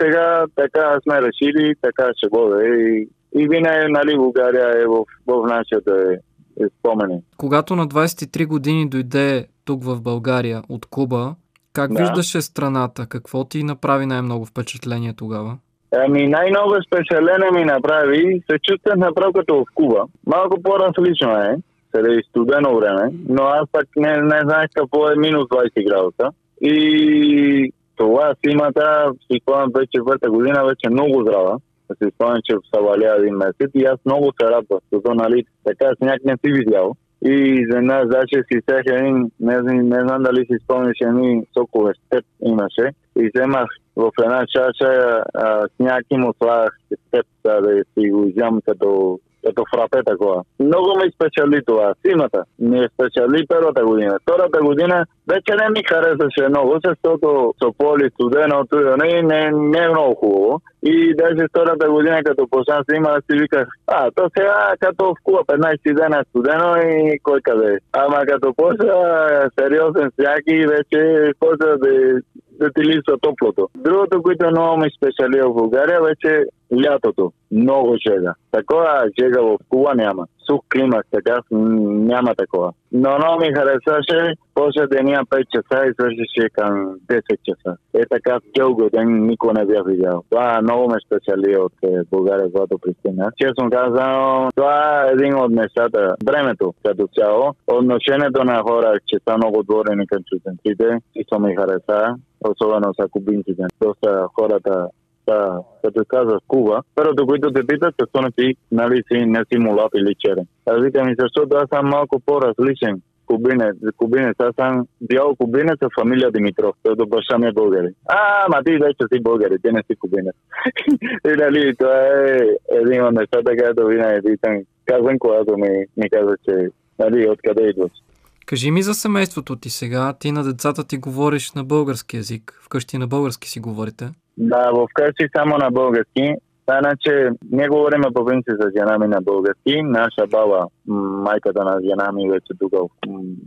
сега така сме решили, така ще бъде и, и винаги, нали, България е в, в нашите е спомени. Когато на 23 години дойде тук в България от Куба, как Да. виждаше страната? Какво ти направи най-много впечатление тогава? Ами най-много впечатление ми направи, се чувствах направо като в Куба. Малко по-различно е, сега е студено време, но аз пък не, не знаех какво е минус 20 градуса. И това зимата, си спомням вече върта година, вече много здрава. Да си спомням, че са валя един месец и аз много се радвах, защото нали, така сняг не си видял. И за нас даже си взех един, не, не знам дали си спомняш, едни сокове степ имаше. И вземах в една чаша а, сняг и му слагах степ, да, да си го изям като, като фрапе такова. Много ми спечели това. Зимата ми спечели първата година. Втората година вече не ми харесваше много, защото Сополи, студеното, не, не, не е много хубаво. И даже втората година, като почна зима, си виках, а, то сега като в Куба 15 дена е студено и кой къде. Ама като почна сериозен сняг и вече почна да, да ти липсва топлото. Другото, което много ми в България, вече лятото. Много жега. Такова жега в Куба няма. Сух климат, м, няма такова. Но много ми харесваше, после деня 5 часа и свършише към 10 часа. Е така дълго ден никой не бях видял. Това много ме спечели от е, България, когато пристигна. Честно казано, това е един от нещата. Времето като цяло. Отношението на хора, че са много отворени към чужденците, чисто ми хареса. Особено са кубинците. Доста хората казах Куба, първото, които те питат, защо не си, нали си, не си мулат или черен. Аз викам и защото аз съм малко по-различен кубинец. Кубинец. Аз съм бял кубинец от фамилия Димитров, защото баща ми е българин. А, ма ти вече си българин, ти не си кубинец. и нали, това е един от нещата, където винаги питам, казвам, когато ми, ми казва, че нали, откъде идваш. Кажи ми за семейството ти сега. Ти на децата ти говориш на български язик. Вкъщи на български си говорите. Да, в къщи само на български. Иначе ние говорим по принцип за жена ми на български. Наша баба, майката на жена ми вече тук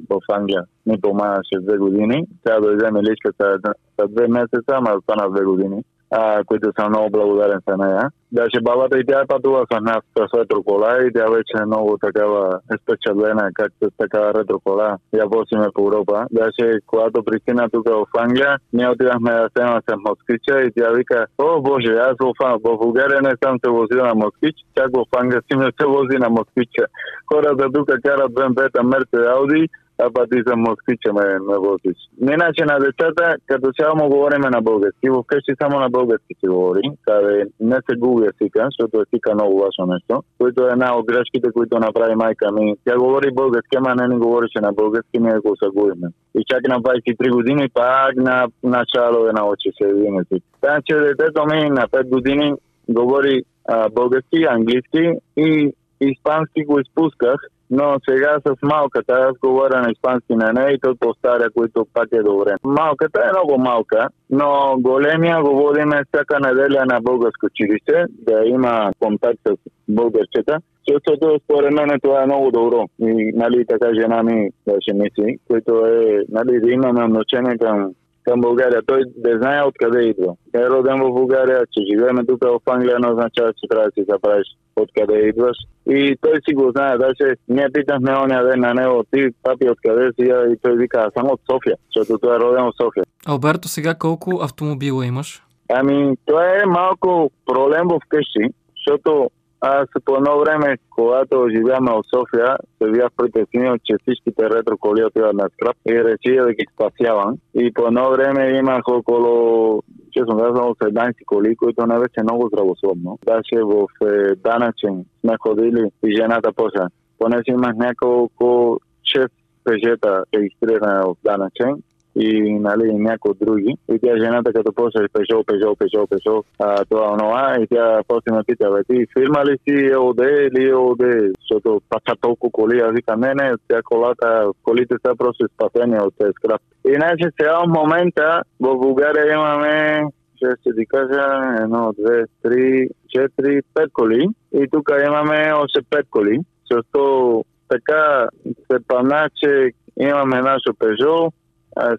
в Англия, ми помагаше две години. Тя дойде миличката за две месеца, ама остана две години а, които съм много благодарен за нея. Даже бабата и тя е пътува с нас с ретрокола и тя вече е много такава впечатлена как с такава ретрокола я возиме по Европа. Даже когато пристигна тук в Англия, ние отидахме да сема с москвича и тя вика, о боже, аз в, България не съм се возил на москвич, чак в Англия си ме се вози на москвича. Хората тук карат БМВ-та, Мерце, Ауди, а па ти за москвича ме, ме возиш. Иначе на децата, като цяло му говориме на български. Вкъщи само на български се говори, каде не се губи езика, защото езика е много важно нещо, което е една от грешките, които направи майка ми. Тя говори български, ама не ни говореше на български, ние го загубиме. И чак на 23 години, пак на начало е научи се един език. Така че детето ми на 5 години говори а, български, английски и испански го изпусках, но сега с малката аз говоря на испански на нея и той повтаря, които пак е добре. Малката е много малка, но големия го водиме всяка неделя на българско училище, да има контакт с българчета, защото според мен това е много добро. И нали, така жена ми беше мисли, което е нали, да имаме отношение към към България. Той не знае откъде идва. Е роден в България, че живееме тук в Англия, не означава, че трябва да си забравиш откъде идваш. И той си го знае. Даже ние питахме оня ден на него, ти папи откъде си, и той вика, съм от София, защото той е роден в София. Алберто, сега колко автомобила имаш? Ами, това е малко проблем в къщи, защото аз по едно време, когато живяме в София, се бях притеснил, че всичките ретро коли отиват на скрап и реших да ги спасявам. И по едно време имах около, честно казано, 17 коли, които не беше много здравословно. Даже в е, данъчен сме ходили и жената почна. Понеже имах няколко 6 пежета регистриране в данъчен, и нали, някои други. И тя жената като почне Пежо, Пежо, Пежо, Пежо, а, това, онова, и тя после ме пита, бе, ти фирма ли си ЕОД или ЕОД? Защото паша толкова коли. Аз викам, не, не, тя колата, колите са просто спасени от тези скрап. Иначе сега в момента в България имаме ще ти кажа, едно, две, три, четири, пет коли. И тук имаме още пет коли. Защото така се пана, че имаме нашо Пежо,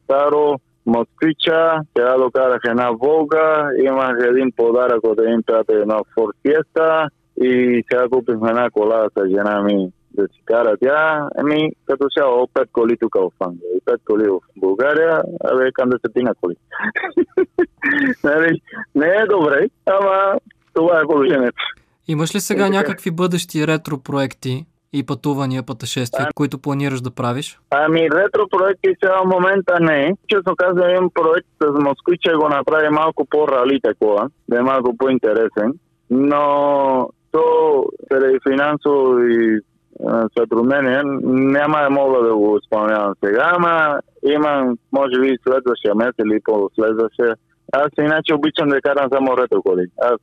старо, Москвича, сега докарах една Волга, имах един подарък от един приятел, една Fiesta и сега купихме една кола с жена ми да си кара тя. Еми, като цяло, пет коли тук в Англия и пет коли в България, абе, към десетина коли. (laughs) нали, не е добре, ама това е положението. Имаш ли сега някакви бъдещи ретро проекти и пътувания, пътешествия, а... които планираш да правиш? Ами, ретро проекти сега в момента не. Честно казвам, имам проект с Москвича го направи малко по-рали такова, да е малко по-интересен. Но то заради финансово и сътруднение няма да мога да го изпълнявам сега, ама имам, може би, следващия месец или по-следващия. Аз иначе обичам да карам само ретро коли. Аз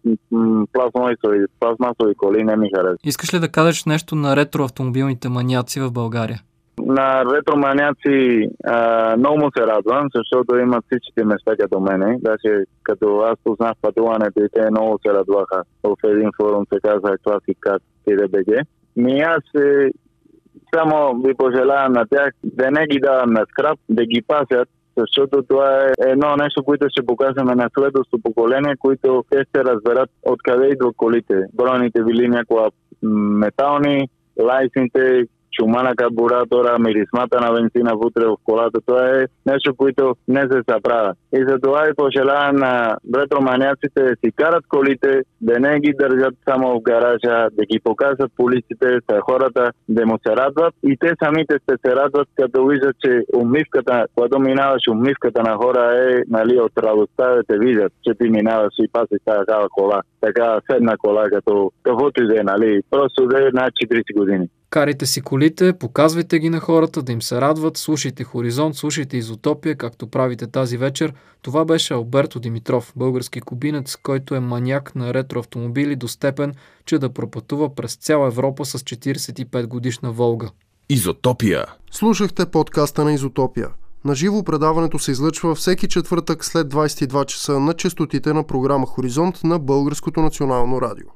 пластмасови, пластмасови коли не ми харесват. Искаш ли да кажеш нещо на ретро автомобилните маняци в България? На ретроманяци а, много му се радвам, защото имат всичките места като мене. Даже като аз познах пътуването и те много се радваха. В един форум се казва Класикат ТДБГ. Ми аз е, само ви пожелавам на тях да не ги давам на скраб, да ги пасят, защото това е едно нещо, което ще покажем на следващото поколение, които те ще разберат откъде идват колите. Броните били някога метални, лайсните, чума на карбуратора, мирисмата на бензина вътре в колата. Това е нещо, което не се съправя. И за това и пожелавам на ретроманяците да си карат колите, да не ги държат само в гаража, да ги показват полиците, са хората, да му се радват. И те самите ще се радват, като виждат, че умивката, когато минаваш умивката на хора е нали, от радостта да те видят, че ти минаваш и пасиш такава кола, така седна кола, като каквото и да е, нали, просто да е на 40 години. Карайте си колите, показвайте ги на хората, да им се радват, слушайте Хоризонт, слушайте Изотопия, както правите тази вечер. Това беше Алберто Димитров, български кубинец, който е маняк на ретроавтомобили до степен, че да пропътува през цяла Европа с 45 годишна Волга. Изотопия. Слушахте подкаста на Изотопия. На живо предаването се излъчва всеки четвъртък след 22 часа на частотите на програма Хоризонт на Българското национално радио.